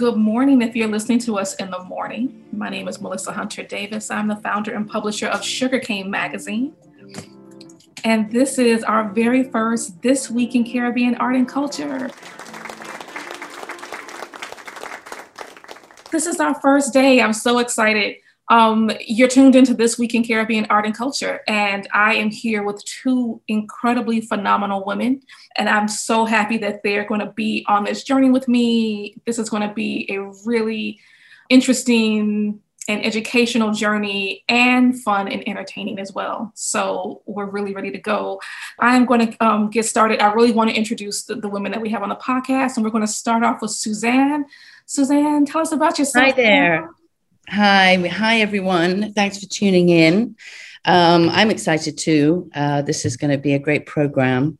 Good morning if you're listening to us in the morning. My name is Melissa Hunter Davis. I'm the founder and publisher of Sugarcane Magazine. And this is our very first This Week in Caribbean Art and Culture. This is our first day. I'm so excited. Um, you're tuned into This Week in Caribbean Art and Culture, and I am here with two incredibly phenomenal women. And I'm so happy that they're going to be on this journey with me. This is going to be a really interesting and educational journey and fun and entertaining as well. So we're really ready to go. I'm going to um, get started. I really want to introduce the, the women that we have on the podcast, and we're going to start off with Suzanne. Suzanne, tell us about yourself. Hi there. Hi, hi everyone. Thanks for tuning in. Um, I'm excited too. Uh, this is going to be a great program.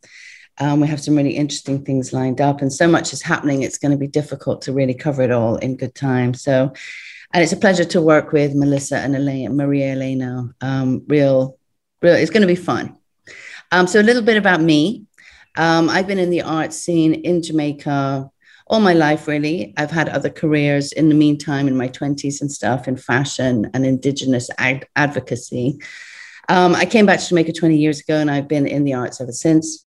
Um, we have some really interesting things lined up, and so much is happening. It's going to be difficult to really cover it all in good time. So, and it's a pleasure to work with Melissa and Elaine, Maria Elena. Um, real, real. It's going to be fun. Um, so, a little bit about me. Um, I've been in the art scene in Jamaica all my life, really. I've had other careers in the meantime in my 20s and stuff in fashion and indigenous ad- advocacy. Um, I came back to Jamaica 20 years ago and I've been in the arts ever since.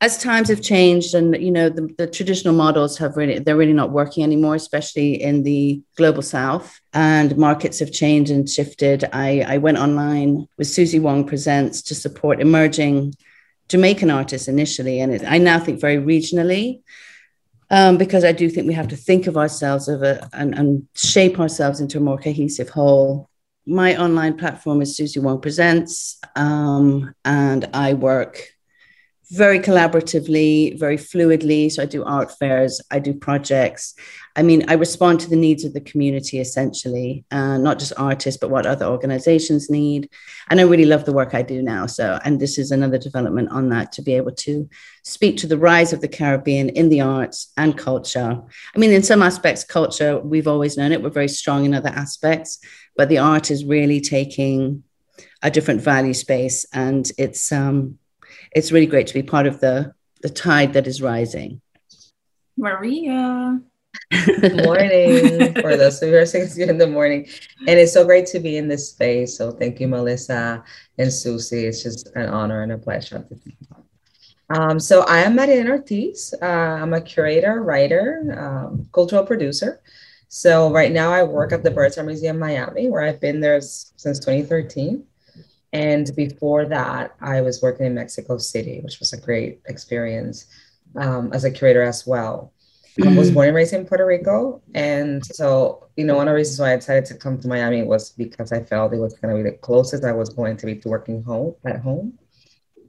As times have changed and you know the, the traditional models have really they're really not working anymore, especially in the global south. And markets have changed and shifted. I, I went online with Susie Wong Presents to support emerging Jamaican artists initially, and it, I now think very regionally um, because I do think we have to think of ourselves of a, and, and shape ourselves into a more cohesive whole. My online platform is Susie Wong Presents, um, and I work very collaboratively, very fluidly. So I do art fairs, I do projects. I mean, I respond to the needs of the community essentially, uh, not just artists, but what other organizations need. And I really love the work I do now. So, and this is another development on that to be able to speak to the rise of the Caribbean in the arts and culture. I mean, in some aspects, culture, we've always known it, we're very strong in other aspects, but the art is really taking a different value space and it's um it's really great to be part of the the tide that is rising. Maria. Good morning for those who are six in the morning. And it's so great to be in this space. So thank you, Melissa and Susie. It's just an honor and a pleasure. Um, so I am Maria Elena Ortiz. Uh, I'm a curator, writer, um, cultural producer. So right now I work at the Pérez Art Museum Miami, where I've been there since 2013. And before that, I was working in Mexico City, which was a great experience um, as a curator as well. I was mm. born and raised in Puerto Rico. And so, you know, one of the reasons why I decided to come to Miami was because I felt it was going to be the closest I was going to be to working home at home.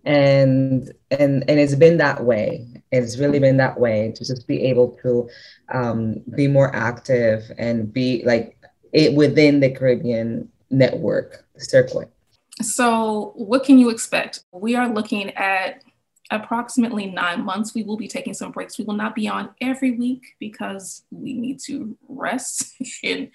And and and it's been that way. It's really been that way to just be able to um, be more active and be like it within the Caribbean network circuit. So, what can you expect? We are looking at approximately nine months. We will be taking some breaks. We will not be on every week because we need to rest and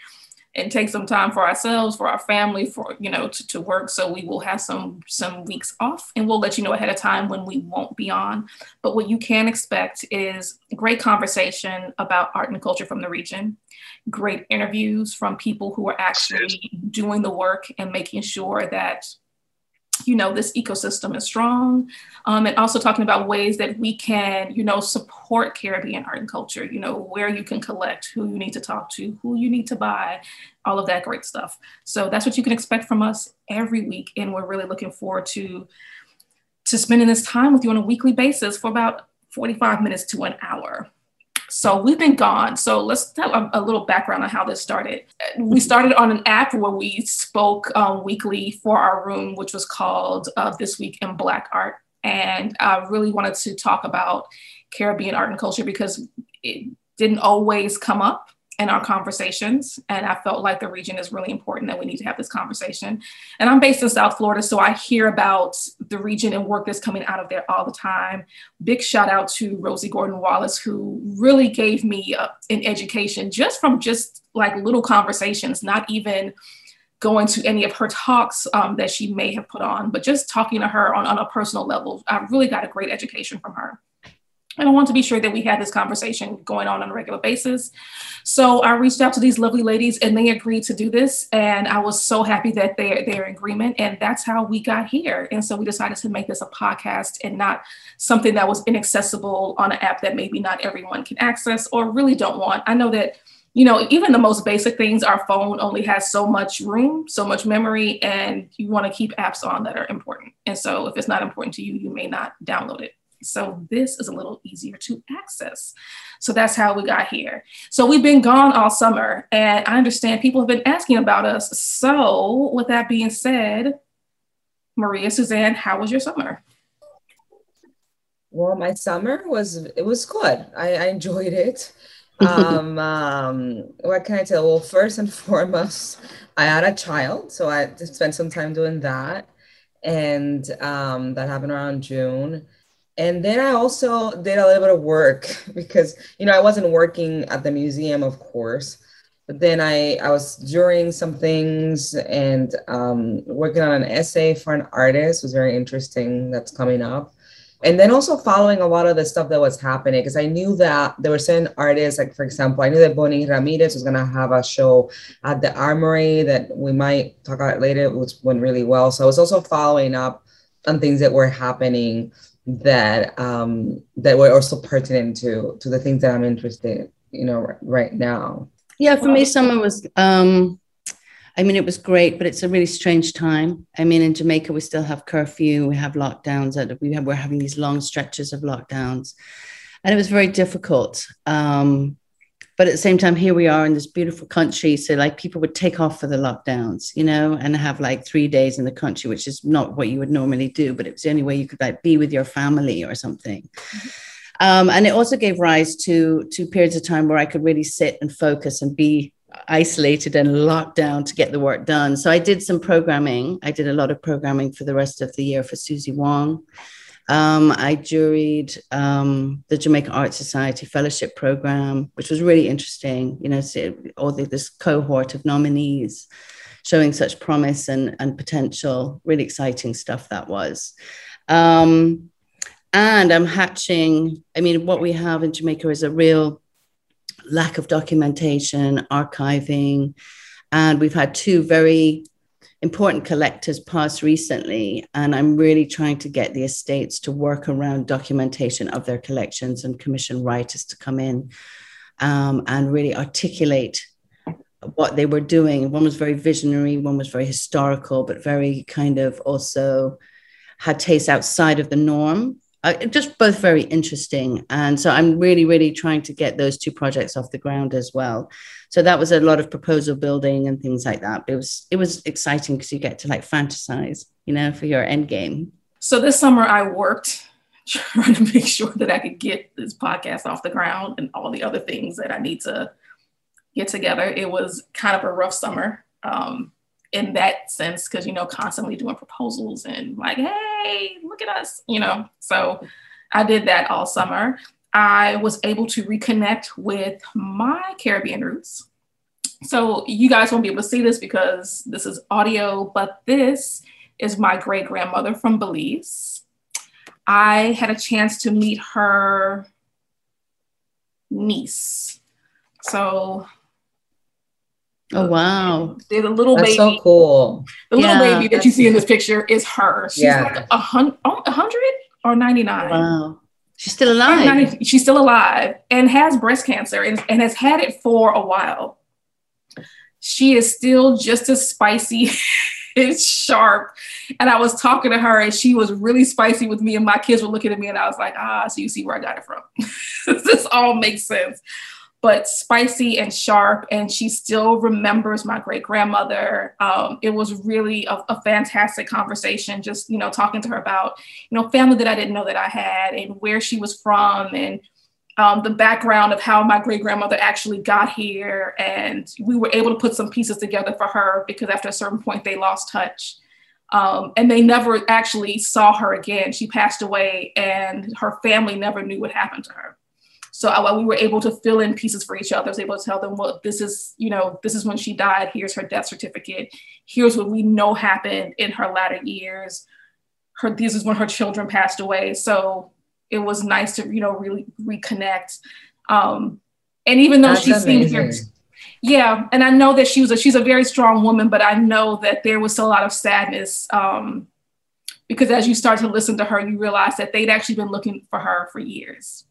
and take some time for ourselves, for our family, for you know, to, to work. So we will have some some weeks off and we'll let you know ahead of time when we won't be on. But what you can expect is great conversation about art and culture from the region, great interviews from people who are actually doing the work and making sure that you know this ecosystem is strong um, and also talking about ways that we can you know support caribbean art and culture you know where you can collect who you need to talk to who you need to buy all of that great stuff. So that's what you can expect from us every week and we're really looking forward to to spending this time with you on a weekly basis for about 45 minutes to an hour so we've been gone. So let's tell a, a, little background on how this started. We started on an app where we spoke um, weekly for our room, which was called uh, This Week in Black Art. And I really wanted to talk about Caribbean art and culture because it didn't always come up in our conversations. And I felt like the region is really important that we need to have this conversation. And I'm based in South Florida, so I hear about the region and work that's coming out of there all the time. Big shout out to Rosie Gordon Wallace, who really gave me uh, an education just from just like little conversations, not even going to any of her talks um, that she may have put on, but just talking to her on, on a personal level. I really got a great education from her. And I want to be sure that we had this conversation going on on a regular basis. So I reached out to these lovely ladies and they agreed to do this. And I was so happy that they're, they're in agreement. And that's how we got here. And so we decided to make this a podcast and not something that was inaccessible on an app that maybe not everyone can access or really don't want. I know that you know, even the most basic things, our phone only has so much room, so much memory, and you want to keep apps on that are important. And so if it's not important to you, you may not download it. So this is a little easier to access. So that's how we got here. So we've been gone all summer, and I understand people have been asking about us. So with that being said, Maria Suzanne, how was your summer? Well, my summer was it was good. I, I enjoyed it. um, um, what can I tell? Well, first and foremost, I had a child, so I spent some time doing that, and um, that happened around June and then I also did a little bit of work because you know I wasn't working at the museum, of course, but then I I was during some things and um, working on an essay for an artist was very interesting. That's coming up, and then also following a lot of the stuff that was happening because I knew that there were certain artists, like for example, I knew that Bonnie Ramirez was gonna have a show at the Armory that we might talk about later, which went really well. So I was also following up on things that were happening that um, that were also pertinent to to the things that I'm interested, in, you know, right now. Yeah, for me, summer was. Um, I mean, it was great, but it's a really strange time. I mean, in Jamaica, we still have curfew, we have lockdowns, that we have, we're having these long stretches of lockdowns, and it was very difficult. Um, but at the same time here we are in this beautiful country so like people would take off for the lockdowns you know and have like three days in the country which is not what you would normally do but it was the only way you could like be with your family or something. Mm-hmm. um, and it also gave rise to to periods of time where i could really sit and focus and be isolated and locked down to get the work done. So i did some programming. I did a lot of programming for the rest of the year for susie wong um, I juried um, the Jamaica Art Society Fellowship Program, which was really interesting. You know, all the, this cohort of nominees showing such promise and, and potential, really exciting stuff that was. Um, and I'm hatching, I mean, what we have in Jamaica is a real lack of documentation, archiving, and we've had two very important collectors passed recently, and I'm really trying to get the estates to work around documentation of their collections and commission writers to come in um, and really articulate what they were doing. One was very visionary, one was very historical, but very kind of also had tastes outside of the norm. Uh, just both very interesting. And so I'm really, really trying to get those two projects off the ground as well so that was a lot of proposal building and things like that. But it was it was exciting because you get to like fantasize, you know, for your end game. So this summer I worked trying to make sure that I could get this podcast off the ground and all the other things that I need to get together. It was kind of a rough summer um, in that sense because you know constantly doing proposals and like, hey, look at us, you know. So I did that all summer. I was able to reconnect with my Caribbean roots. So you guys won't be able to see this because this is audio, but this is my great grandmother from Belize. I had a chance to meet her niece. So Oh wow! The a little that's baby. so cool. The little yeah, baby that you see in this picture is her. She's yeah. like a hundred, oh, a hundred or ninety nine. Wow. She's still alive. She's still alive and has breast cancer and, and has had it for a while. She is still just as spicy and sharp. And I was talking to her and she was really spicy with me, and my kids were looking at me, and I was like, ah, so you see where I got it from. this all makes sense but spicy and sharp. And she still remembers my great grandmother. Um, it was really a, a, fantastic conversation, just, you know, talking to her about, you know, family that I didn't know that I had and where she was from and um, the background of how my great grandmother actually got here. And we were able to put some pieces together for her because after a certain point, they lost touch. Um, and they never actually saw her again. She passed away, and her family never knew what happened to her. So I, we were able to fill in pieces for each other. I was able to tell them, well, this is, you know, this is when she died. Here's her death certificate. Here's what we know happened in her latter years. Her, this is when her children passed away. So it was nice to you know really reconnect. Um, and even though That's she seemed amazing. very, yeah, and I know that she was a she's a very strong woman, but I know that there was still a lot of sadness um, because as you start to listen to her, you realize that they'd actually been looking for her for years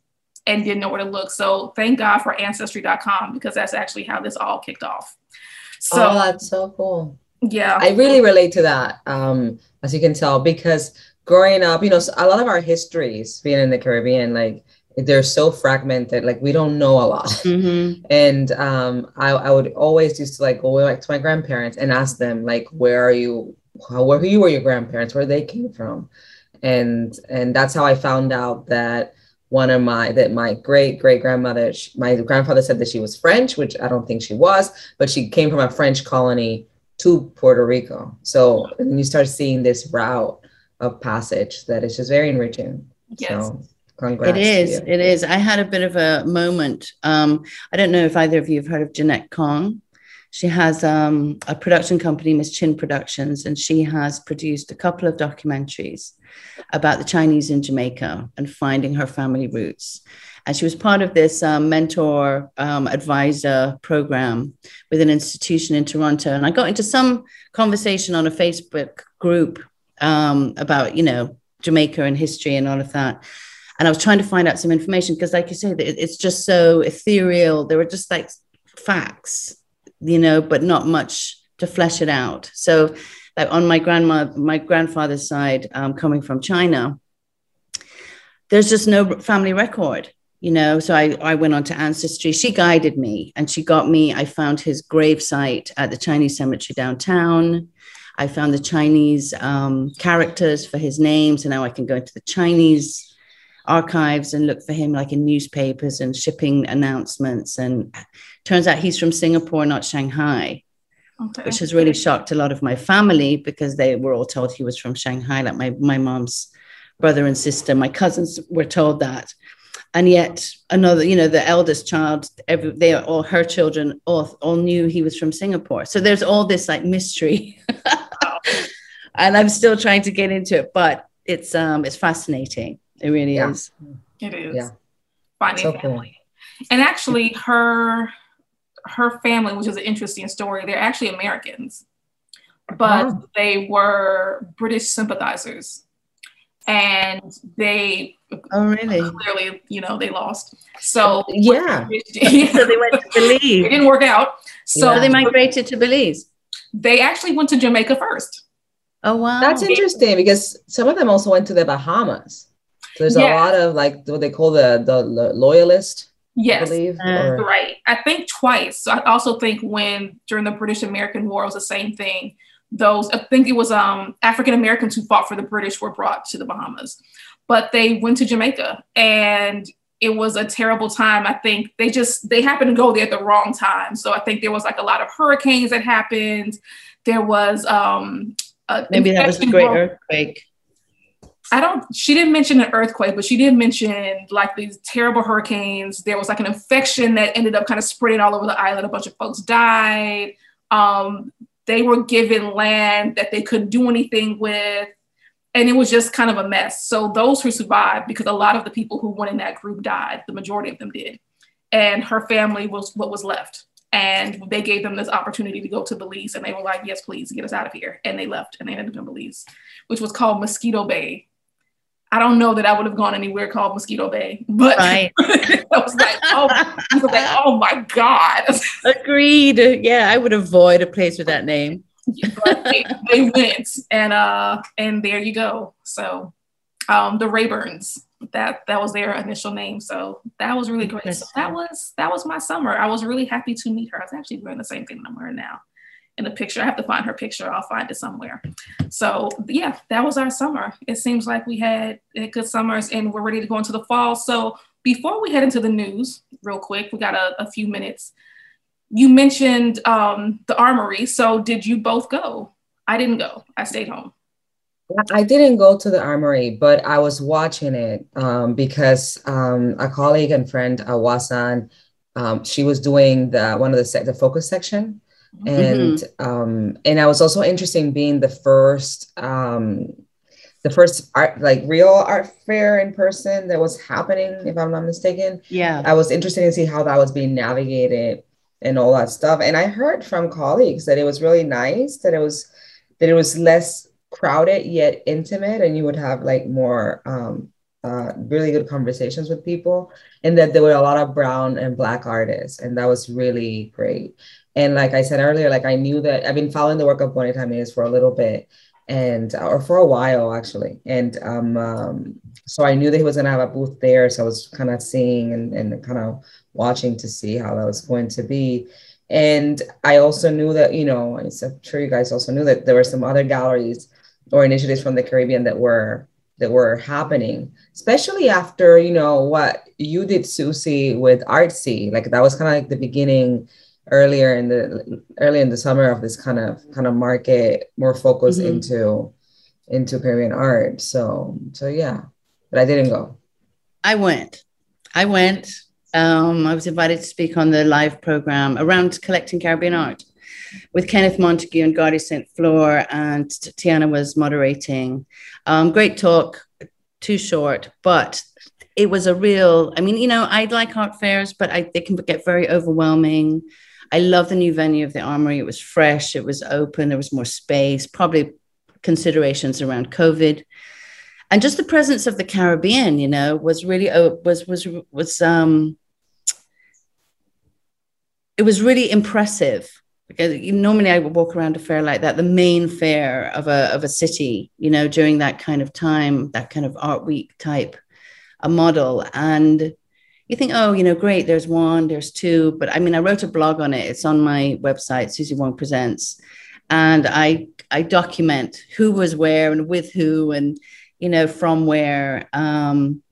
and didn't know where to look. So thank God for Ancestry.com because that's actually how this all kicked off. So oh, that's so cool. yeah, I really relate to that, um, as you can tell, because growing up, you know, a lot of our histories being in the Caribbean, like they're so fragmented, like we don't know a lot. Mhm. And um, I, I would always used to like go back to my grandparents and ask them, like, where are you? How, where who were your grandparents? Where they came from? And and that's how I found out that one of my that my great great grandmother, my grandfather said that she was French, which I don't think she was, but she came from a French colony to Puerto Rico. So and you start seeing this route of passage that is just very enriching. yes. So congrats. It is. It is. I had a bit of a moment. Um, I don't know if either of you have heard of Jeanette Kong. She has um, a production company, Miss Chin Productions, and she has produced a couple of documentaries about the Chinese in Jamaica and finding her family roots. And she was part of this um, mentor um, advisor program with an institution in Toronto. And I got into some conversation on a Facebook group um, about, you know, Jamaica and history and all of that and I was trying to find out some information because, like you say, it's just so ethereal. There were just like facts, you know, but not much to flesh it out. So, like on my grandma, my grandfather's side, um, coming from China, there's just no family record, you know. So I, I went on to Ancestry. She guided me, and she got me. I found his grave site at the Chinese cemetery downtown. I found the Chinese um, characters for his names, and now I can go into the Chinese archives and look for him like in newspapers and shipping announcements. And turns out he's from Singapore, not Shanghai, Okay. which has really shocked a lot of my family because they were all told he was from Shanghai, like my, my mom's brother and sister. My cousins were told that. And yet another, you know, the eldest child, every, they are all her children all, all knew he was from Singapore. So there's all this like mystery. and I'm still trying to get into it, but it's um it's fascinating. It really Yeah. is. It is. Yeah. Finding So cool. family. And actually her her family, which is an interesting story, they're actually Americans, but Wow. they were British sympathizers. And they Oh, really? clearly, you know, they lost. So Yeah. so they went to Belize. it didn't work out. So So they migrated to Belize. they actually went to Jamaica first. Oh wow. That's interesting because some of them also went to the Bahamas. So there's Yeah. a lot of like what they call the the lo- loyalist, I Yes. believe. Uh, or- Right. I think twice. So I also think when during the British American War it was the same thing. Those I think it was um African Americans who fought for the British were brought to the Bahamas. But they went to Jamaica and it was a terrible time. I think they just they happened to go there at the wrong time. So I think there was like a lot of hurricanes that happened. There was um a Maybe that was the great broke- earthquake. I don't, she didn't mention an earthquake, but she did mention like these terrible hurricanes. There was like an infection that ended up kind of spreading all over the island. A bunch of folks died. Um, they were given land that they couldn't do anything with. And it was just kind of a mess. So those who survived, because a lot of the people who went in that group died, the majority of them did. And her family was what was left. And they gave them this opportunity to go to Belize. And they were like, yes, please get us out of here. And they left and they ended up in Belize, which was called Mosquito Bay. I don't know that I would have gone anywhere called Mosquito Bay, but Right. I was like, oh, I was like, oh my God. Agreed. Yeah, I would avoid a place with that name. but they, they went and uh and there you go. So um the Rayburns, that that was their initial name. So that was really great. So that was that was my summer. I was really happy to meet her. I was actually wearing the same thing that I'm wearing now. In the picture, I have to find her picture. I'll find it somewhere. So yeah, that was our summer. It seems like we had good summers and we're ready to go into the fall. So before we head into the news, real quick, we got a, a few minutes. You mentioned um, the armory. So did you both go? I didn't go. I stayed home. I didn't go to the armory, but I was watching it um, because um, a colleague and friend, uh, Wasan, um, she was doing the one of the sec- the focus section, and um, and I was also interested in being the first um, the first art like real art fair in person that was happening if i'm not mistaken. Yeah. I was interested to see how that was being navigated and all that stuff. And i heard from colleagues that it was really nice that it was that it was less crowded yet intimate and you would have like more um, uh, really good conversations with people and that there were a lot of brown and black artists and that was really great and like i said earlier like i knew that i've been following the work of bonita Medes for a little bit and or for a while actually. And um, um, so i knew that he was going to have a booth there. So i was kind of seeing and, and kind of watching to see how that was going to be. And i also knew that you know i'm sure you guys also knew that there were some other galleries or initiatives from the caribbean that were that were happening especially after you know what you did susie with artsy. Like that was kind of like the beginning earlier in the early in the summer of this kind of kind of market more focused mm-hmm. into into Caribbean art. So so yeah, but I didn't go. I went. I went. Um, I was invited to speak on the live program around collecting Caribbean art with Kenneth Montague and Gardy St. Fleur, and Tiana was moderating. Um, great talk, too short, but it was a real. I mean, you know, I like art fairs, but I, they can get very overwhelming. I love the new venue of the Armory. It was fresh, it was open, there was more space, probably considerations around COVID. And just the presence of the Caribbean, you know, was really oh, was was was um it was really impressive because normally I would walk around a fair like that, the main fair of a of a city, you know, during that kind of time, that kind of art week type a model. And you think, oh, you know, great, there's one, there's two. But I mean, I wrote a blog on it. It's on my website, Susie Wong Presents. And I I document who was where and with who and you know from where. Um,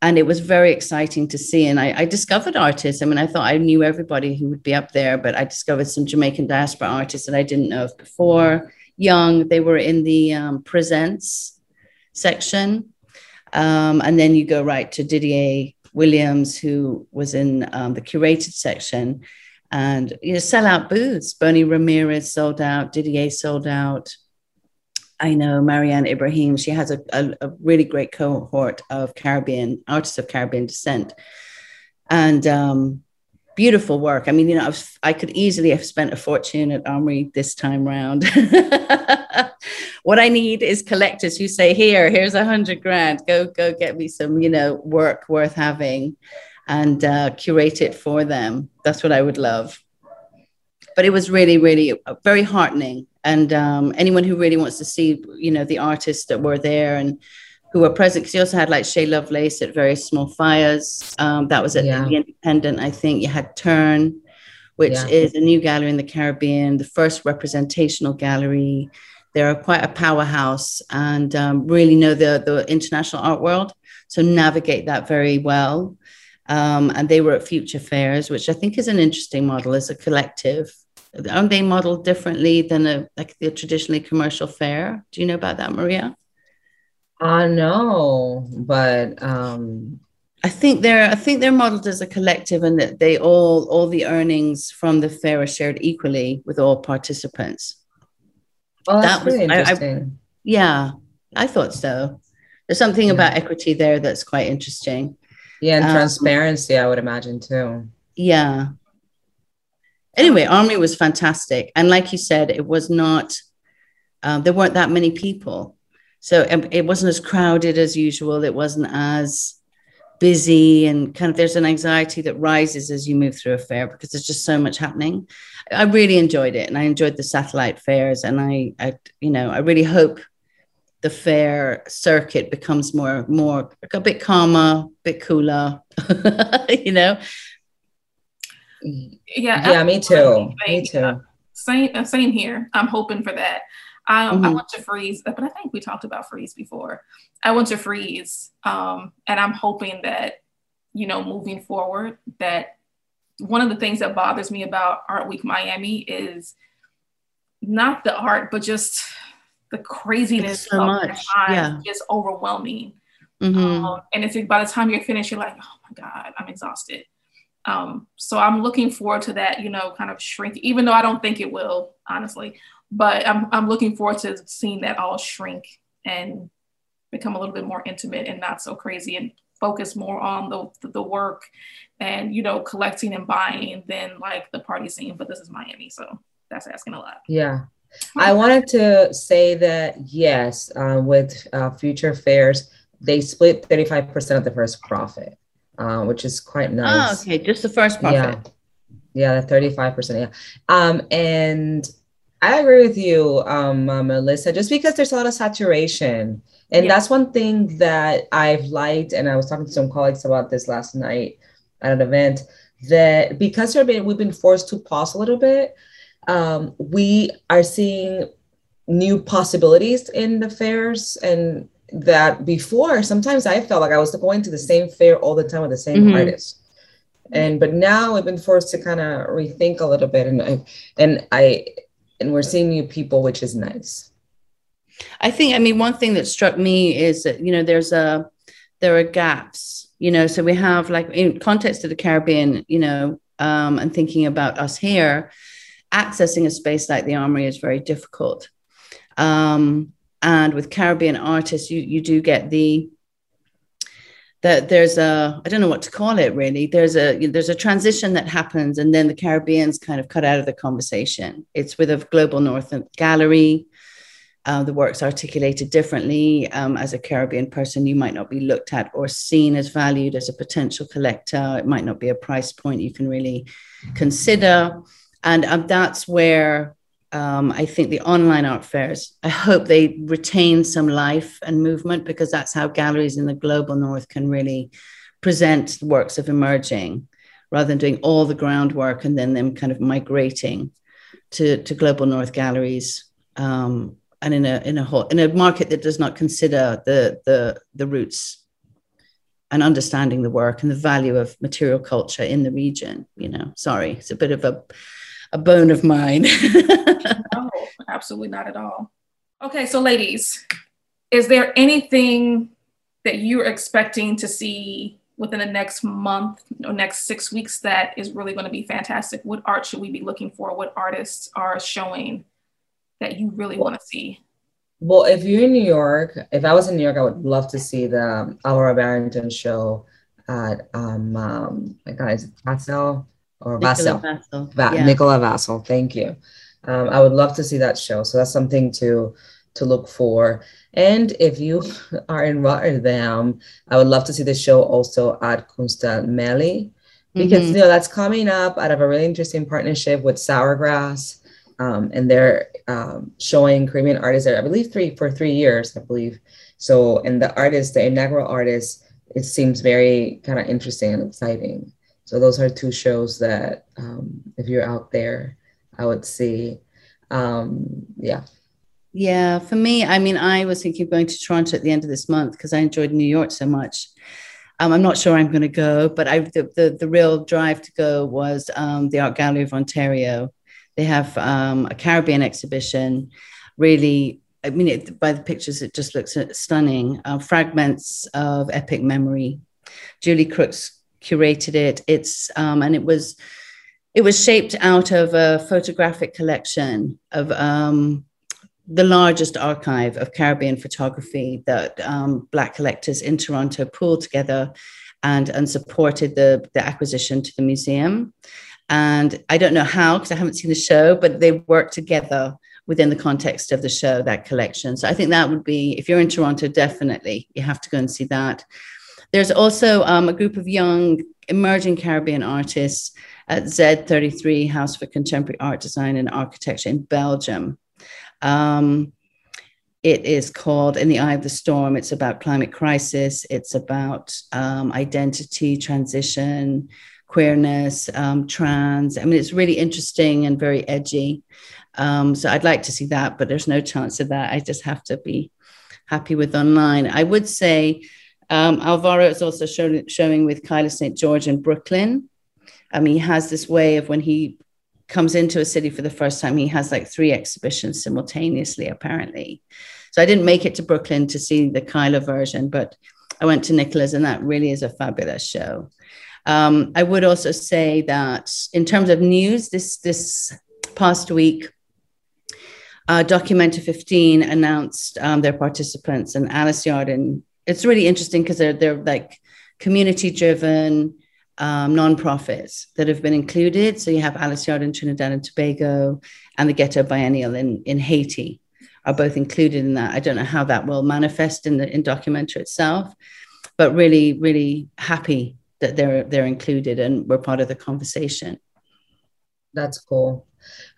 and it was very exciting to see. And I, I, discovered artists. I mean, I thought I knew everybody who would be up there, but I discovered some Jamaican diaspora artists that I didn't know of before. Young, they were in the um, presents section. Um, and then you go right to Didier Williams, who was in um, the curated section, and you know, sell out booths. Bernie Ramirez sold out, Didier sold out. I know Mariane Ibrahim, she has a, a, a really great cohort of Caribbean artists of Caribbean descent. And um, beautiful work. I mean, you know, I, I could easily have spent a fortune at Armory this time round. what I need is collectors who say, "Here, here's a hundred grand. Go, go, get me some, you know, work worth having, and uh, curate it for them." That's what I would love. But it was really, really uh, very heartening, and um, anyone who really wants to see, you know, the artists that were there and who were present because you also had like Shay Lovelace at Very Small Fires. Um, that was at yeah. the Independent, I think. You had TERN, which yeah. is a new gallery in the Caribbean, the first representational gallery. They're quite a powerhouse and um, really know the, the international art world. So navigate that very well. Um, and they were at Future Fairs, which I think is an interesting model as a collective. Aren't they modeled differently than a like the traditionally commercial fair? Do you know about that, Maria? I uh, know, but um I think they're I think they're modeled as a collective and that they all all the earnings from the fair are shared equally with all participants. Oh, that's that was really interesting. I, I, yeah, I thought so. There's something yeah. about equity there that's quite interesting. Yeah, and um, transparency, I would imagine too. Yeah. Anyway, Armory was fantastic, and like you said, it was not. Um, there weren't that many people so um, it wasn't as crowded as usual. It wasn't as busy and kind of there's an anxiety that rises as you move through a fair because there's just so much happening. I really enjoyed it and I enjoyed the satellite fairs and I, I you know, I really hope the fair circuit becomes more more a bit calmer, a bit cooler, you know. Yeah, yeah, me too. Me too. Same, same here. I'm hoping for that. I, mm-hmm. I went to Frieze, but I think we talked about Frieze before. I went to Frieze, um, and I'm hoping that, you know, moving forward, that one of the things that bothers me about Art Week Miami is not the art, but just the craziness so of much. yeah. just overwhelming. Mm-hmm. Um, and it's by the time you're finished, you're like, oh my God, I'm exhausted. Um, so I'm looking forward to that, you know, kind of shrink, even though I don't think it will, honestly but I'm, I'm looking forward to seeing that all shrink and become a little bit more intimate and not so crazy and focus more on the, the work and you know collecting and buying than like the party scene but this is miami so that's asking a lot. Yeah. I wanted to say that yes uh, with uh, future fairs they split 35% of the first profit uh, which is quite ah, nice. oh, okay just the first profit. Yeah. Yeah the 35% yeah. Um and I agree with you, um, uh, Melissa, just because there's a lot of saturation. And yeah. that's one thing that I've liked. And I was talking to some colleagues about this last night at an event that because been, we've been forced to pause a little bit, um, we are seeing new possibilities in the fairs and that before sometimes I felt like I was going to the same fair all the time with the same mm-hmm. artists. And but now I've been forced to kind of rethink a little bit and and I and we're seeing new people, which is nice. I think, I mean, one thing that struck me is that, you know, there's a, there are gaps, you know, so we have like in context of the Caribbean, you know, um, and thinking about us here, accessing a space like the Armory is very difficult. Um, and with Caribbean artists, you, you do get the, that there's a I don't know what to call it really. There's a there's a transition that happens, and then the Caribbean's kind of cut out of the conversation. It's with a global North gallery. Uh, the work's articulated differently. Um, as a Caribbean person, you might not be looked at or seen as valued as a potential collector. It might not be a price point you can really consider, and um, that's where um, I think the online art fairs, I hope they retain some life and movement because that's how galleries in the global north can really present works of emerging rather than doing all the groundwork and then them kind of migrating to, to global north galleries um, and in a in a whole in a market that does not consider the the the roots and understanding the work and the value of material culture in the region you know sorry it's a bit of a a bone of mine. no, absolutely not at all. Okay, so ladies, is there anything that you're expecting to see within the next month or next six weeks that is really going to be fantastic? What art should we be looking for? What artists are showing that you really want to see? Well, if you're in New York, if I was in New York, I would love to see the Alvaro Barrington show at um, um my God, is it Pastel? Or Vassell. Vassell. Va- yeah. Nicola Vassell. Thank you. Um, I would love to see that show. So that's something to to look for. And if you are in Rotterdam, I would love to see the show also at Kunstmeli because mm-hmm. you know that's coming up out of a really interesting partnership with Sourgrass. Um, and they're um, showing Caribbean artists there, I believe three for three years, I believe. So, and the artist, the inaugural artist, it seems very kind of interesting and exciting. So those are two shows that um, if you're out there, I would see. Um, yeah. Yeah, for me, I mean, I was thinking of going to Toronto at the end of this month because I enjoyed New York so much. Um, I'm not sure I'm going to go, but I the, the, the real drive to go was um, the Art Gallery of Ontario. They have um, a Caribbean exhibition. Really, I mean, it, by the pictures, it just looks stunning. Uh, fragments of epic memory. Julie Crooks curated it. It's um, and it was it was shaped out of a photographic collection of um, the largest archive of Caribbean photography that um, Black collectors in Toronto pulled together and, and supported the, the acquisition to the museum. And I don't know how, because I haven't seen the show, but they worked together within the context of the show, that collection. So I think that would be, if you're in Toronto, definitely you have to go and see that. There's also um, a group of young emerging Caribbean artists at Z33 House for Contemporary Art Design and Architecture in Belgium. Um, it is called In the Eye of the Storm. It's about climate crisis. It's about um, identity, transition, queerness, um, trans. I mean, it's really interesting and very edgy. Um, so I'd like to see that, but there's no chance of that. I just have to be happy with online. I would say um, Alvaro is also show, showing with Kyla St. George in Brooklyn. Um, he has this way of when he comes into a city for the first time, he has like three exhibitions simultaneously, apparently. So I didn't make it to Brooklyn to see the Kyla version, but I went to Nicola's, and that really is a fabulous show. Um, I would also say that in terms of news, this this past week, uh, Documenta 15 announced um, their participants, and Alice Yarden. It's really interesting because they're they're like community driven um, nonprofits that have been included. So you have Alice Yard in Trinidad and Tobago, and the Ghetto Biennial in in Haiti are both included in that. I don't know how that will manifest in the in Documenta itself, but really, really happy that they're they're included and we're part of the conversation. That's cool.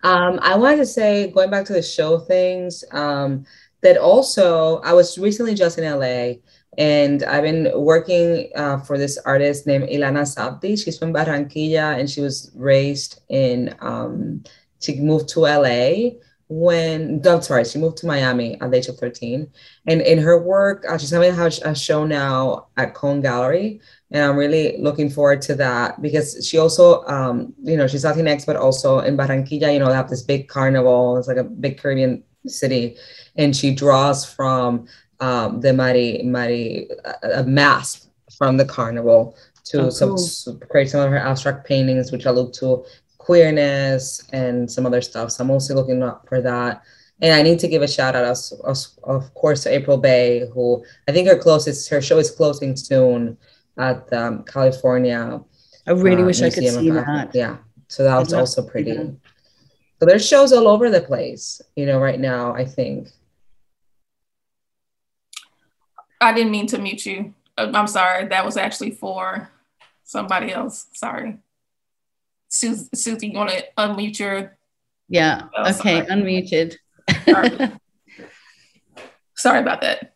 Um, I wanted to say, going back to the show things, um, that also I was recently just in LA and I've been working uh, for this artist named Ilana Savdie. She's from Barranquilla and she was raised in, um, she moved to LA when, I'm sorry, she moved to Miami at the age of 13. And in her work, uh, she's having a show now at Kohn Gallery and I'm really looking forward to that because she also, um, you know, she's Latinx, but also in Barranquilla, you know, they have this big carnival. It's like a big Caribbean city, and she draws from um, the Mari Mari a mask from the carnival to oh, some cool. create some of her abstract paintings, which allude to queerness and some other stuff. So I'm also looking up for that. And I need to give a shout out, of, of course, to April Bey, who I think her closest, her show is closing soon at um, California. I really uh, wish Museum I could see that. Yeah, so that was also pretty. So there's shows all over the place, you know, right now. I think. I didn't mean to mute you. Uh, I'm sorry. That was actually for somebody else. Sorry. Susie, Susie you want to unmute your? Yeah. Oh, okay. Sorry. Unmuted. sorry. sorry about that.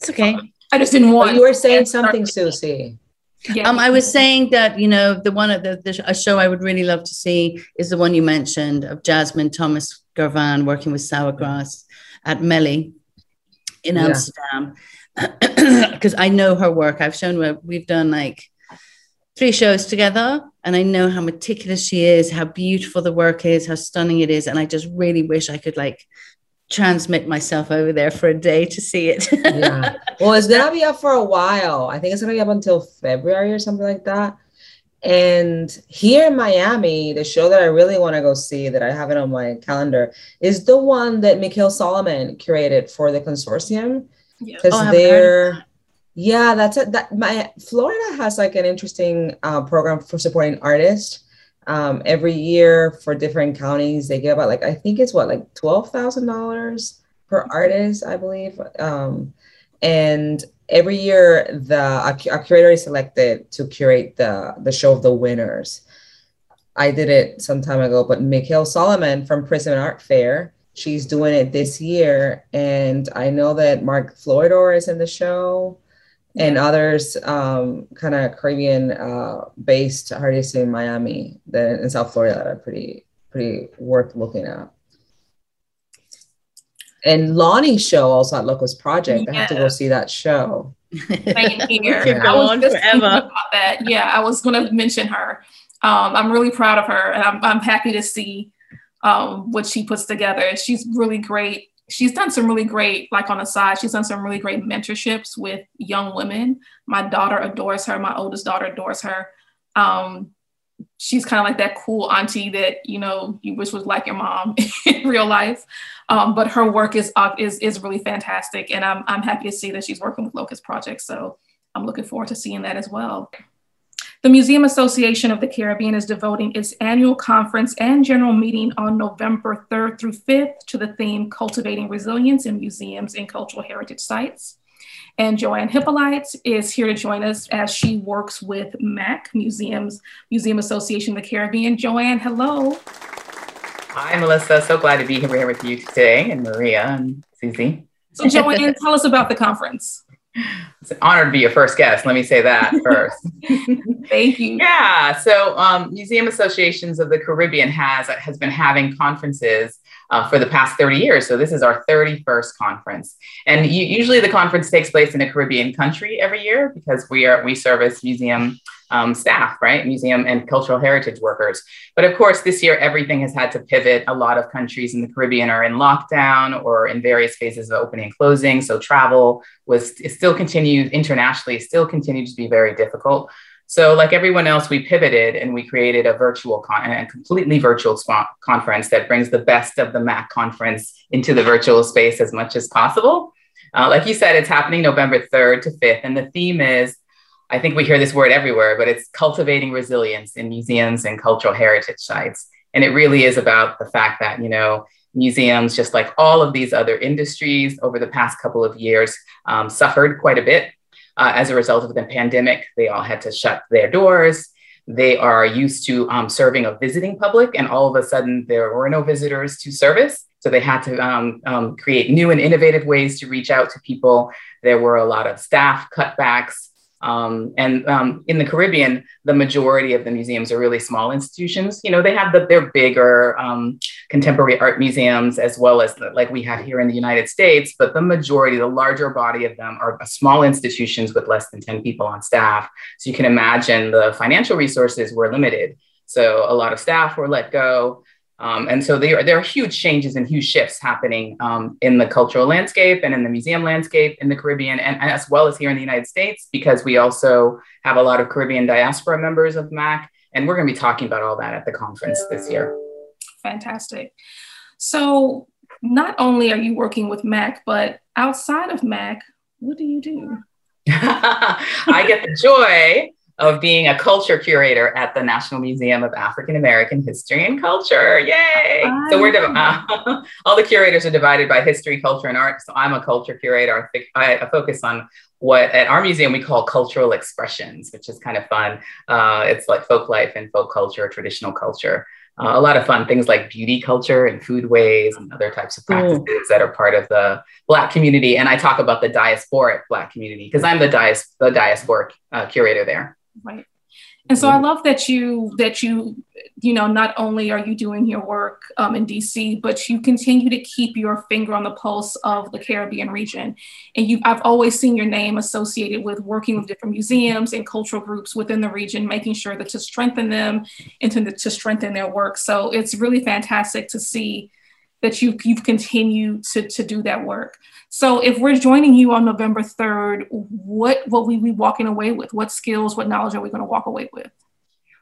It's okay. I just didn't want. Oh, you were saying something, Susie. Yeah. Um, I was saying that you know the one of the, the a show I would really love to see is the one you mentioned of Jasmine Thomas Girvan working with Sourgrass at Melly in yeah. Amsterdam because I know her work. I've shown her we've done like three shows together and I know how meticulous she is, how beautiful the work is, how stunning it is, and I just really wish I could like transmit myself over there for a day to see it. yeah. Well, it's gonna be up for a while. I think it's gonna be up until February or something like that. And here in Miami, the show that I really want to go see that I have it on my calendar is the one that Mikhaile Solomon curated for the consortium. Because yeah. oh, they're yeah, that's it. That my Florida has like an interesting uh, program for supporting artists. Um, every year for different counties they give out like i think it's what like $12000 per artist i believe. Um, and every year the a, a, curator is selected to curate the the show of the winners. I did it some time ago but mikhaile solomon from Prizm art fair she's doing it this year and i know that mark floridor is in the show and others um, kind of Caribbean uh, based artists in Miami that in South Florida that are pretty pretty worth looking at. And Lonnie's show also at Locust Project. Yeah. I have to go see that show. Same here. Just forever. That. Yeah, I was going to mention her. Um, I'm really proud of her, and I'm, I'm happy to see um, what she puts together. She's really great she's done some really great, like on the side, she's done some really great mentorships with young women. My daughter adores her. My oldest daughter adores her. Um, she's kind of like that cool auntie that you know you wish was like your mom in real life. Um, but her work is uh, is is really fantastic, and I'm I'm happy to see that she's working with Locust Project. So I'm looking forward to seeing that as well. The Museum Association of the Caribbean is devoting its annual conference and general meeting on November 3rd through 5th to the theme Cultivating Resilience in Museums and Cultural Heritage Sites. And Joanne Hyppolite is here to join us as she works with MAC, Museums, Museum Association of the Caribbean. Joanne, hello. Hi, Melissa. So glad to be here with you today, and Maria and Susie. So, Joanne, tell us about the conference. It's an honor to be your first guest. Let me say that first. Thank you. Yeah. So, um, Museum Associations of the Caribbean has has been having conferences uh, for the past 30 years. So this is our 31st conference, and you, usually the conference takes place in a Caribbean country every year because we are we service museum um, staff, right? Museum and cultural heritage workers. But of course, this year, everything has had to pivot. A lot of countries in the Caribbean are in lockdown or in various phases of opening and closing. So travel was still continued internationally, still continued to be very difficult. So, like everyone else, we pivoted and we created a virtual con- completely virtual conference that brings the best of the MAC conference into the virtual space as much as possible. Uh, like you said, it's happening November 3rd to 5th, and the theme is I think we hear this word everywhere, but it's cultivating resilience in museums and cultural heritage sites. And it really is about the fact that, you know, museums, just like all of these other industries over the past couple of years, um, suffered quite a bit uh, as a result of the pandemic, they all had to shut their doors. They are used to um, serving a visiting public, and all of a sudden, there were no visitors to service. So they had to um, um, create new and innovative ways to reach out to people. There were a lot of staff cutbacks. Um, and um, in the Caribbean, the majority of the museums are really small institutions. You know, they have the their bigger um, contemporary art museums as well as the, like we have here in the United States, but the majority, the larger body of them are small institutions with less than 10 people on staff. So you can imagine the financial resources were limited. So a lot of staff were let go. Um, and so there, there are huge changes and huge shifts happening um, in the cultural landscape and in the museum landscape in the Caribbean, and, and, as well as here in the United States, because we also have a lot of Caribbean diaspora members of MAC. And we're going to be talking about all that at the conference this year. Fantastic. So, not only are you working with MAC, but outside of MAC, what do you do? I get the joy of being a culture curator at the National Museum of African American History and Culture. Yay! So we're uh, all the curators are divided by history, culture, and art. So I'm a culture curator. I, I, focus on what at our museum we call cultural expressions, which is kind of fun. Uh, it's like folk life and folk culture, traditional culture. Uh, a lot of fun things like beauty culture and foodways and other types of practices mm. that are part of the Black community. And I talk about the diasporic Black community because I'm the, dias- the diasporic uh, curator there. Right. And so I love that you that you you know not only are you doing your work um, in DC, but you continue to keep your finger on the pulse of the Caribbean region. And you I've always seen your name associated with working with different museums and cultural groups within the region, making sure that to strengthen them and to, to strengthen their work. So it's really fantastic to see that you you've continued to, to do that work. So if we're joining you on November 3rd, what will we be walking away with? What skills, what knowledge are we going to walk away with?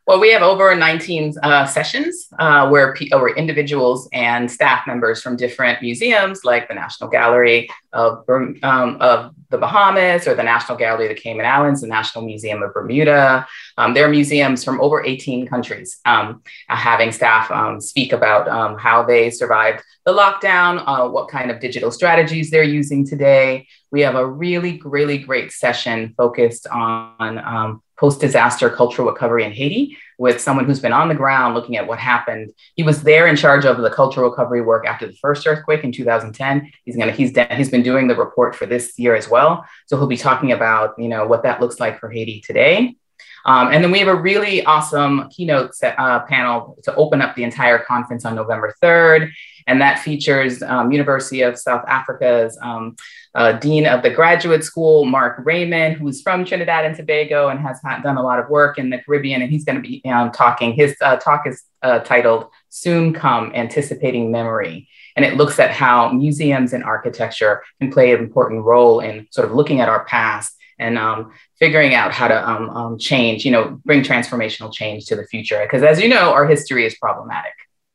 Well, we have over 19 uh, sessions uh, where, where individuals and staff members from different museums, like the National Gallery of, um, of the Bahamas or the National Gallery of the Cayman Islands, the National Museum of Bermuda. Um, there are museums from over 18 countries um, having staff um, speak about um, how they survived the lockdown, uh, what kind of digital strategies they're using today. We have a really, really great session focused on um, post disaster cultural recovery in Haiti with someone who's been on the ground looking at what happened. He was there in charge of the cultural recovery work after the first earthquake in 2010. He's gonna he's de- he's been doing the report for this year as well. So he'll be talking about you know what that looks like for Haiti today. Um, and then we have a really awesome keynote uh, panel to open up the entire conference on November 3rd and that features um, University of South Africa's um, uh, Dean of the Graduate School, Mark Raymond, who's from Trinidad and Tobago and has done a lot of work in the Caribbean. And he's going to be um, talking, his uh, talk is uh, titled Soon Come Anticipating Memory. And it looks at how museums and architecture can play an important role in sort of looking at our past and um, figuring out how to um, um, change, you know, bring transformational change to the future. Because as you know, our history is problematic.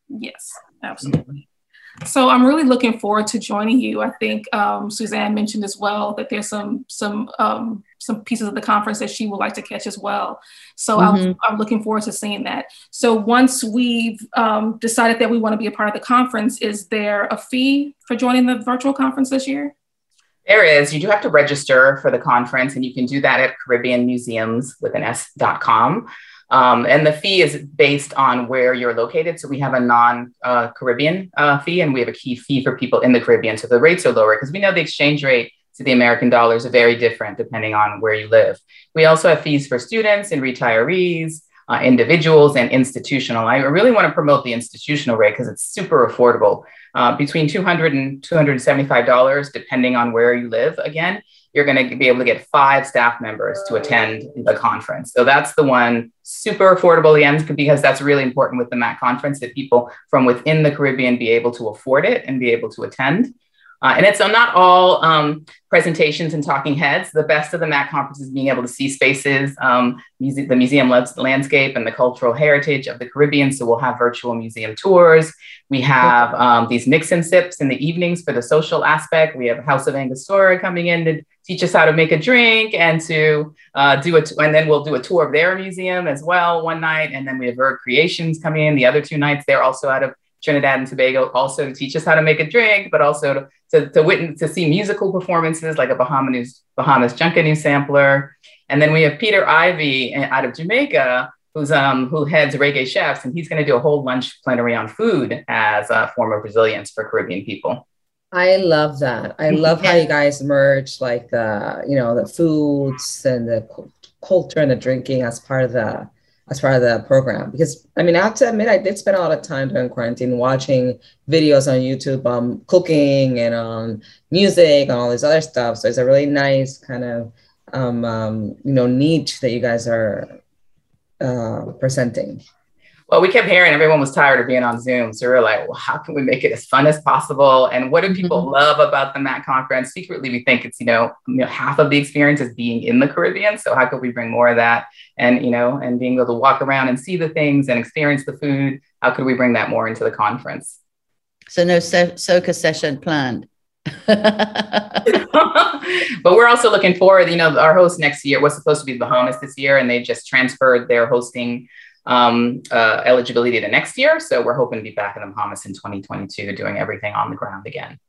Yes, absolutely. So I'm really looking forward to joining you. I think um, Suzanne mentioned as well that there's some some um, some pieces of the conference that she would like to catch as well. So mm-hmm. I'm, I'm, looking forward to seeing that. So once we've um, decided that we want to be a part of the conference, is there a fee for joining the virtual conference this year? There is. You do have to register for the conference, and you can do that at Caribbean Museums with an S.com. Um, and the fee is based on where you're located. So we have a non uh, Caribbean uh, fee and we have a key fee for people in the Caribbean. So the rates are lower because we know the exchange rate to the American dollars are very different depending on where you live. We also have fees for students and retirees. Uh, individuals and institutional. I really want to promote the institutional rate because it's super affordable, uh, between $200 and $275, depending on where you live. Again, you're going to be able to get five staff members to attend the conference. So that's the one super affordable again, because that's really important with the MAC conference that people from within the Caribbean be able to afford it and be able to attend. Uh, and it's not all um, presentations and talking heads. The best of the MAC conference is being able to see spaces, um, muse- the museum loves the landscape and the cultural heritage of the Caribbean. So we'll have virtual museum tours. We have um, these mix and sips in the evenings for the social aspect. We have House of Angostura coming in to teach us how to make a drink and to uh, do it. And then we'll do a tour of their museum as well one night. And then we have Verb Creations coming in the other two nights. They're also out of Trinidad and Tobago, also to teach us how to make a drink, but also to to, to witness to see musical performances like a Bahamas Bahamas Junkanoo sampler, and then we have Peter Ivy out of Jamaica who's um who heads Reggae Chefs, and he's going to do a whole lunch plenary on food as a form of resilience for Caribbean people. I love that. I love how you guys merge like the you know the foods and the culture and the drinking as part of the as part of the program because I mean I have to admit I did spend a lot of time during quarantine watching videos on YouTube um cooking and on music and all this other stuff. So it's a really nice kind of um, um you know niche that you guys are uh, presenting. Well, we kept hearing everyone was tired of being on Zoom. So we are like, well, how can we make it as fun as possible? And what do people mm-hmm. love about the MAC conference? Secretly, we think it's, you know, you know, half of the experience is being in the Caribbean. So how could we bring more of that? And, you know, and being able to walk around and see the things and experience the food. How could we bring that more into the conference? So no so- soca session planned. but we're also looking forward, you know, our host next year was supposed to be Bahamas this year, and they just transferred their hosting um, uh, eligibility to next year. So we're hoping to be back in the Bahamas in 2022 doing everything on the ground again.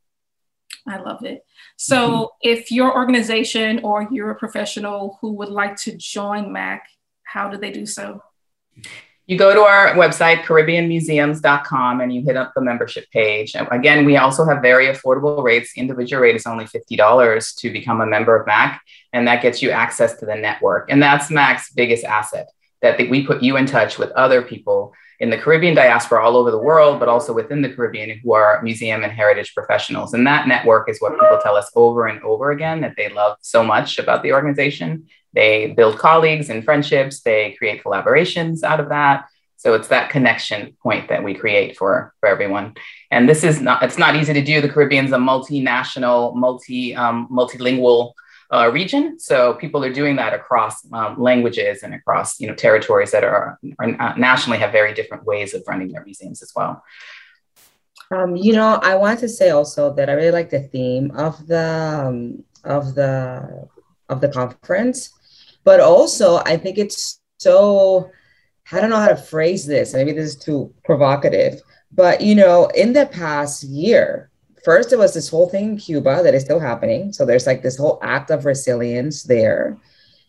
I love it. So mm-hmm. if your organization or you're a professional who would like to join MAC, how do they do so? You go to our website, CaribbeanMuseums.com, and you hit up the membership page. Again, we also have very affordable rates. The individual rate is only $50 to become a member of MAC, and that gets you access to the network. And that's MAC's biggest asset that we put you in touch with other people in the Caribbean diaspora all over the world, but also within the Caribbean who are museum and heritage professionals. And that network is what people tell us over and over again that they love so much about the organization. They build colleagues and friendships, they create collaborations out of that. So it's that connection point that we create for, for everyone. And this is not, it's not easy to do. The Caribbean's a multinational, multi, um, multilingual uh, region. So people are doing that across um, languages and across you know territories that are, are uh, nationally have very different ways of running their museums as well. Um, you know, I want to say also that I really like the theme of the um, of the of the conference, but also I think it's so I don't know how to phrase this. Maybe this is too provocative, but you know, in the past year, first it was this whole thing in Cuba that is still happening. So there's like this whole act of resilience there.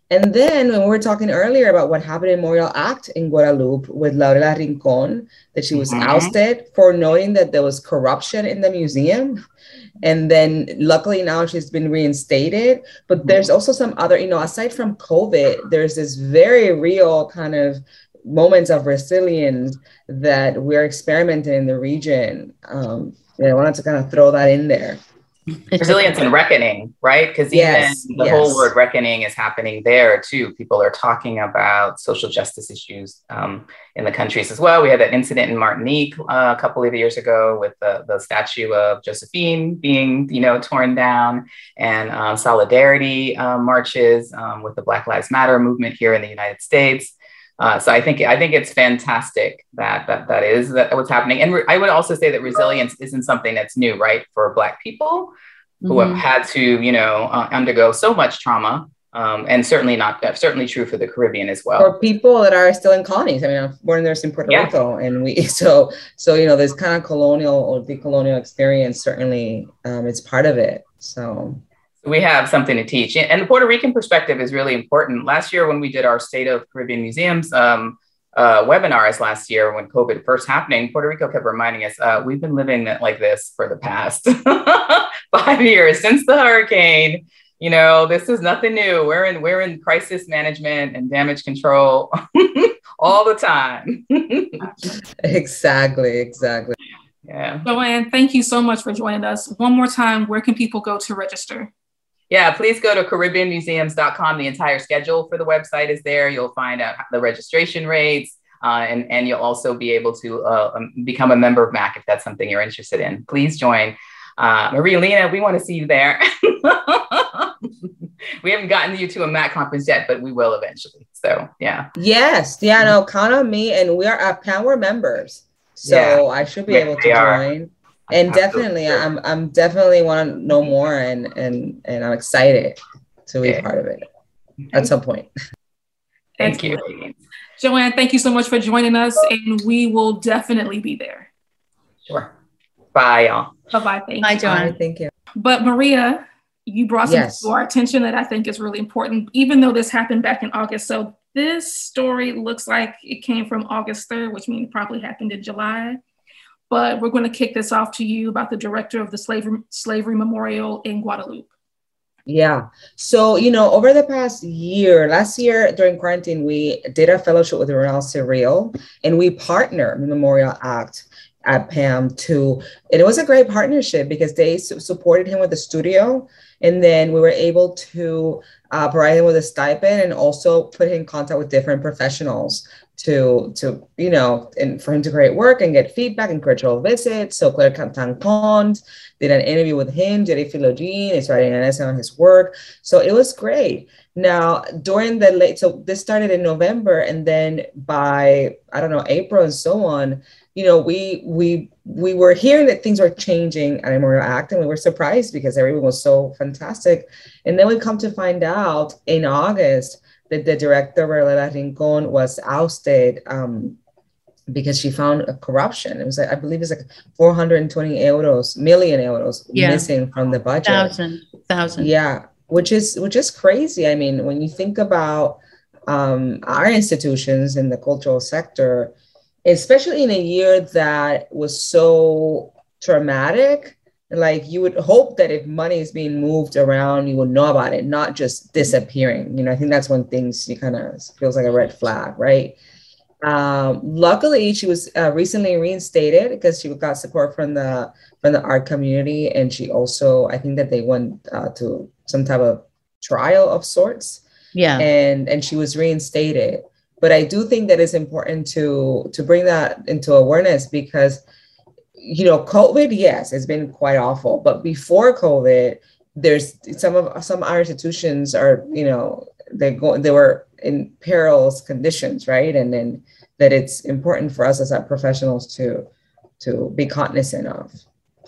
And then when we were talking earlier about what happened in Memorial ACTe in Guadeloupe with Laurella Rincon, that she was mm-hmm. ousted for knowing that there was corruption in the museum. And then luckily now she's been reinstated. But mm-hmm. there's also some other, you know, aside from COVID, there's this very real kind of moments of resilience that we're experimenting in the region. Um, yeah, I wanted to kind of throw that in there. Resilience and reckoning, right? Because even yes, the yes. whole word reckoning is happening there too. People are talking about social justice issues um, in the countries as well. We had that incident in Martinique uh, a couple of years ago with the, the statue of Josephine being, you know, torn down, and um, solidarity um, marches um, with the Black Lives Matter movement here in the United States. Uh, so I think I think it's fantastic that that that is that what's happening. And re- I would also say that resilience isn't something that's new, right? For Black people who mm-hmm. have had to, you know, uh, undergo so much trauma, um, and certainly not uh, certainly true for the Caribbean as well. For people that are still in colonies. I mean, I'm born there in Puerto yeah. Rico, and we so so you know, this kind of colonial or decolonial experience certainly um, it's part of it. So we have something to teach. And the Puerto Rican perspective is really important. Last year, when we did our State of Caribbean Museums um, uh, webinars last year, when COVID first happening, Puerto Rico kept reminding us uh, we've been living like this for the past five years since the hurricane. You know, this is nothing new. We're in we're in crisis management and damage control all the time. exactly, exactly. Yeah. Joanne, thank you so much for joining us. One more time, where can people go to register? Yeah, please go to CaribbeanMuseums.com. The entire schedule for the website is there. You'll find out the registration rates, uh, and, and you'll also be able to uh, um, become a member of MAC if that's something you're interested in. Please join. Uh, Maria Elena, we want to see you there. we haven't gotten you to a MAC conference yet, but we will eventually. So yeah. Yes. Yeah, no, count on me. And we are at Power members. So yeah. I should be yeah, able to join. And definitely I'm I'm definitely want to know more and and and I'm excited to be yeah. part of it at some point. Thank you. Joanne, thank you so much for joining us, and we will definitely be there. Sure. Bye, y'all. Bye bye. Thank Bye, you. Joanne. Bye, thank you. But Maria, you brought something yes. to our attention that I think is really important, even though this happened back in August. So this story looks like it came from August 3rd, which means it probably happened in July. But we're going to kick this off to you about the director of the Slavery, Slavery Memorial in Guadeloupe. Yeah. So, you know, over the past year, last year during quarantine, we did a fellowship with Ronald Cyrille and we partnered Memorial ACTe at PAMM to, and it was a great partnership because they su- supported him with the studio. And then we were able to uh, provide him with a stipend and also put him in contact with different professionals to to you know and for him to create work and get feedback and cultural visits. So Claire Tancons did an interview with him. Jerry Philogene is writing an essay on his work. So it was great. Now during the late, so this started in November, and then by I don't know April and so on, you know we we we were hearing that things were changing at Memorial ACTe, and we were surprised because everyone was so fantastic. And then we come to find out in August that the director, Laurella Rincon, was ousted um, because she found a corruption. It was, like, I believe, it's like 420 euros, million euros yeah. missing from the budget. Thousand, thousand. Yeah, which is which is crazy. I mean, when you think about um, our institutions in the cultural sector, especially in a year that was so traumatic like you would hope that if money is being moved around you would know about it not just disappearing. You know i think that's when things you kind of feels like a red flag right? Um, luckily she was uh, recently reinstated because she got support from the from the art community and she also i think that they went uh, to some type of trial of sorts. Yeah. And and she was reinstated. But i do think that it's important to to bring that into awareness because you know, COVID, yes, it's been quite awful. But before COVID, there's some of some our institutions are, you know, they go they were in perilous conditions, right? And then that it's important for us as professionals to to be cognizant of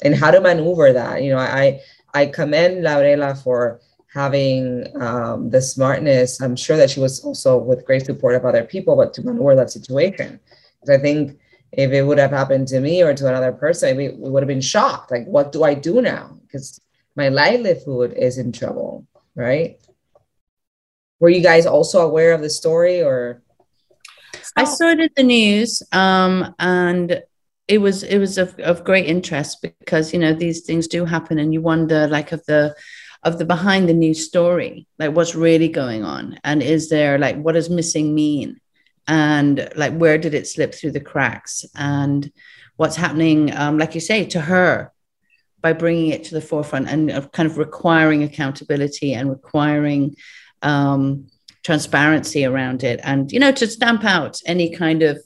and how to maneuver that. You know, I I commend Laurella for having um, the smartness. I'm sure that she was also with great support of other people, but to maneuver that situation. Because I think if it would have happened to me or to another person, we, we would have been shocked. Like, what do I do now? Because my livelihood is in trouble, right? Were you guys also aware of the story or? I saw it in the news, um, and it was it was of, of great interest because you know these things do happen, and you wonder like of the of the behind the news story, like what's really going on, and is there like what does missing mean? And like where did it slip through the cracks? And what's happening um, like you say to her by bringing it to the forefront and of kind of requiring accountability and requiring um, transparency around it and you know to stamp out any kind of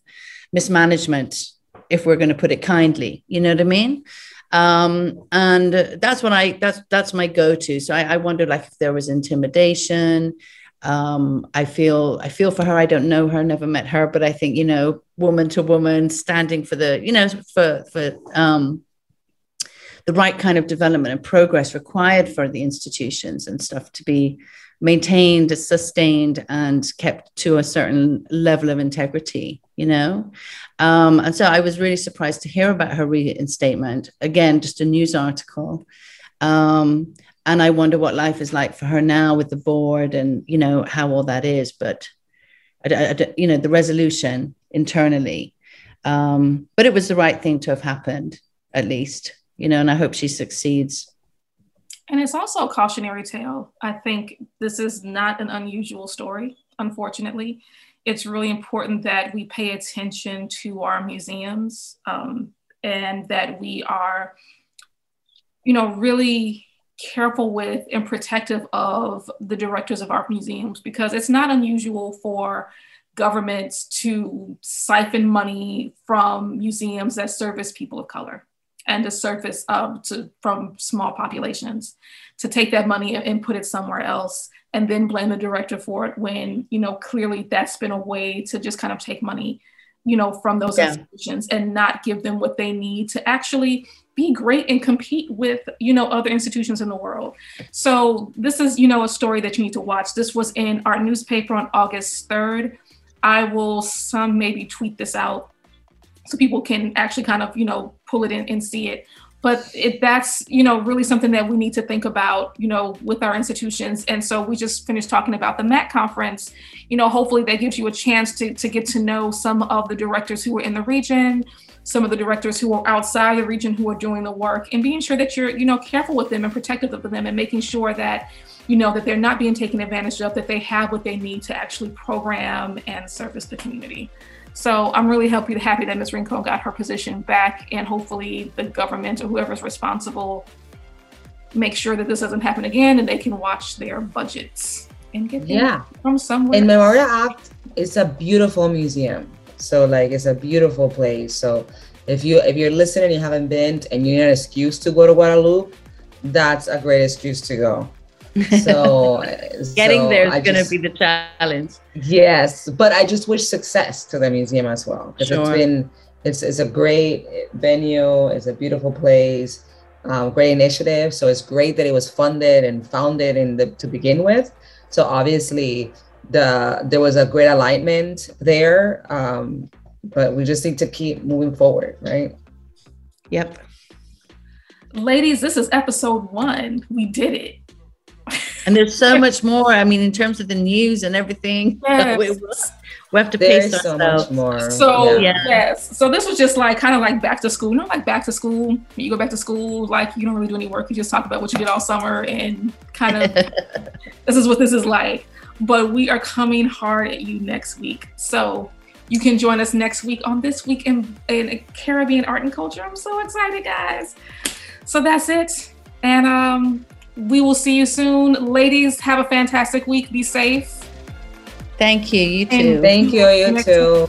mismanagement if we're going to put it kindly. You know what i mean? Um, and that's what i that's that's my go-to. So I, I wonder like if there was intimidation um, I feel I feel for her. I don't know her, never met her, but I think you know, woman to woman, standing for the you know for for um, the right kind of development and progress required for the institutions and stuff to be maintained, sustained, and kept to a certain level of integrity. You know, um, and so I was really surprised to hear about her reinstatement. Again, just a news article. Um, and I wonder what life is like for her now with the board and you know how all that is. But I, I, you know the resolution internally, um, but it was the right thing to have happened at least, you know, and I hope she succeeds. And it's also a cautionary tale. I think this is not an unusual story, unfortunately. It's really important that we pay attention to our museums um, and that we are, you know, really careful with and protective of the directors of art museums because it's not unusual for governments to siphon money from museums that service people of color. and to surface um, to from small populations to take that money and put it somewhere else and then blame the director for it when you know clearly that's been a way to just kind of take money you know from those yeah. institutions and not give them what they need to actually be great and compete with you know other institutions in the world. So this is you know a story that you need to watch. This was in our newspaper on august 3rd i will some maybe tweet this out so people can actually kind of you know pull it in and see it. But it, that's you know really something that we need to think about you know with our institutions. And so we just finished talking about the MAC conference. You know hopefully that gives you a chance to, to get to know some of the directors who are in the region some of the directors who are outside the region who are doing the work and being sure that you're you know careful with them and protective of them and making sure that you know that they're not being taken advantage of that they have what they need to actually program and service the community so I'm really happy, happy that Ms. Rincon got her position back, and hopefully the government or whoever's responsible make sure that this doesn't happen again, and they can watch their budgets and get yeah from somewhere. And Memorial ACTe is a beautiful museum, so like it's a beautiful place. So if you if you're listening, and you haven't been, and you need an excuse to go to Guadeloupe, that's a great excuse to go. So getting so there is going to be the challenge. Yes, but I just wish success to the museum as well because sure. it's been it's it's a great venue. It's a beautiful place. Um, great initiative. So it's great that it was funded and founded in the to begin with. So obviously the there was a great alignment there. Um, but we just need to keep moving forward, right? Yep. Ladies, this is episode one. We did it and there's so much more. I mean, in terms of the news and everything, yes. we, we, have to there's pace so ourselves. much more. So yeah. yes, so this was just like kind of like back to school. You know, like back to school. You go back to school, like you don't really do any work. You just talk about what you did all summer and kind of this is what this is like. But we are coming hard at you next week. So you can join us next week on this week in, in Caribbean art and culture. I'm so excited, guys. So that's it. And um, we will see you soon. Ladies, have a fantastic week. Be safe. Thank you. You too. Thank you. You too.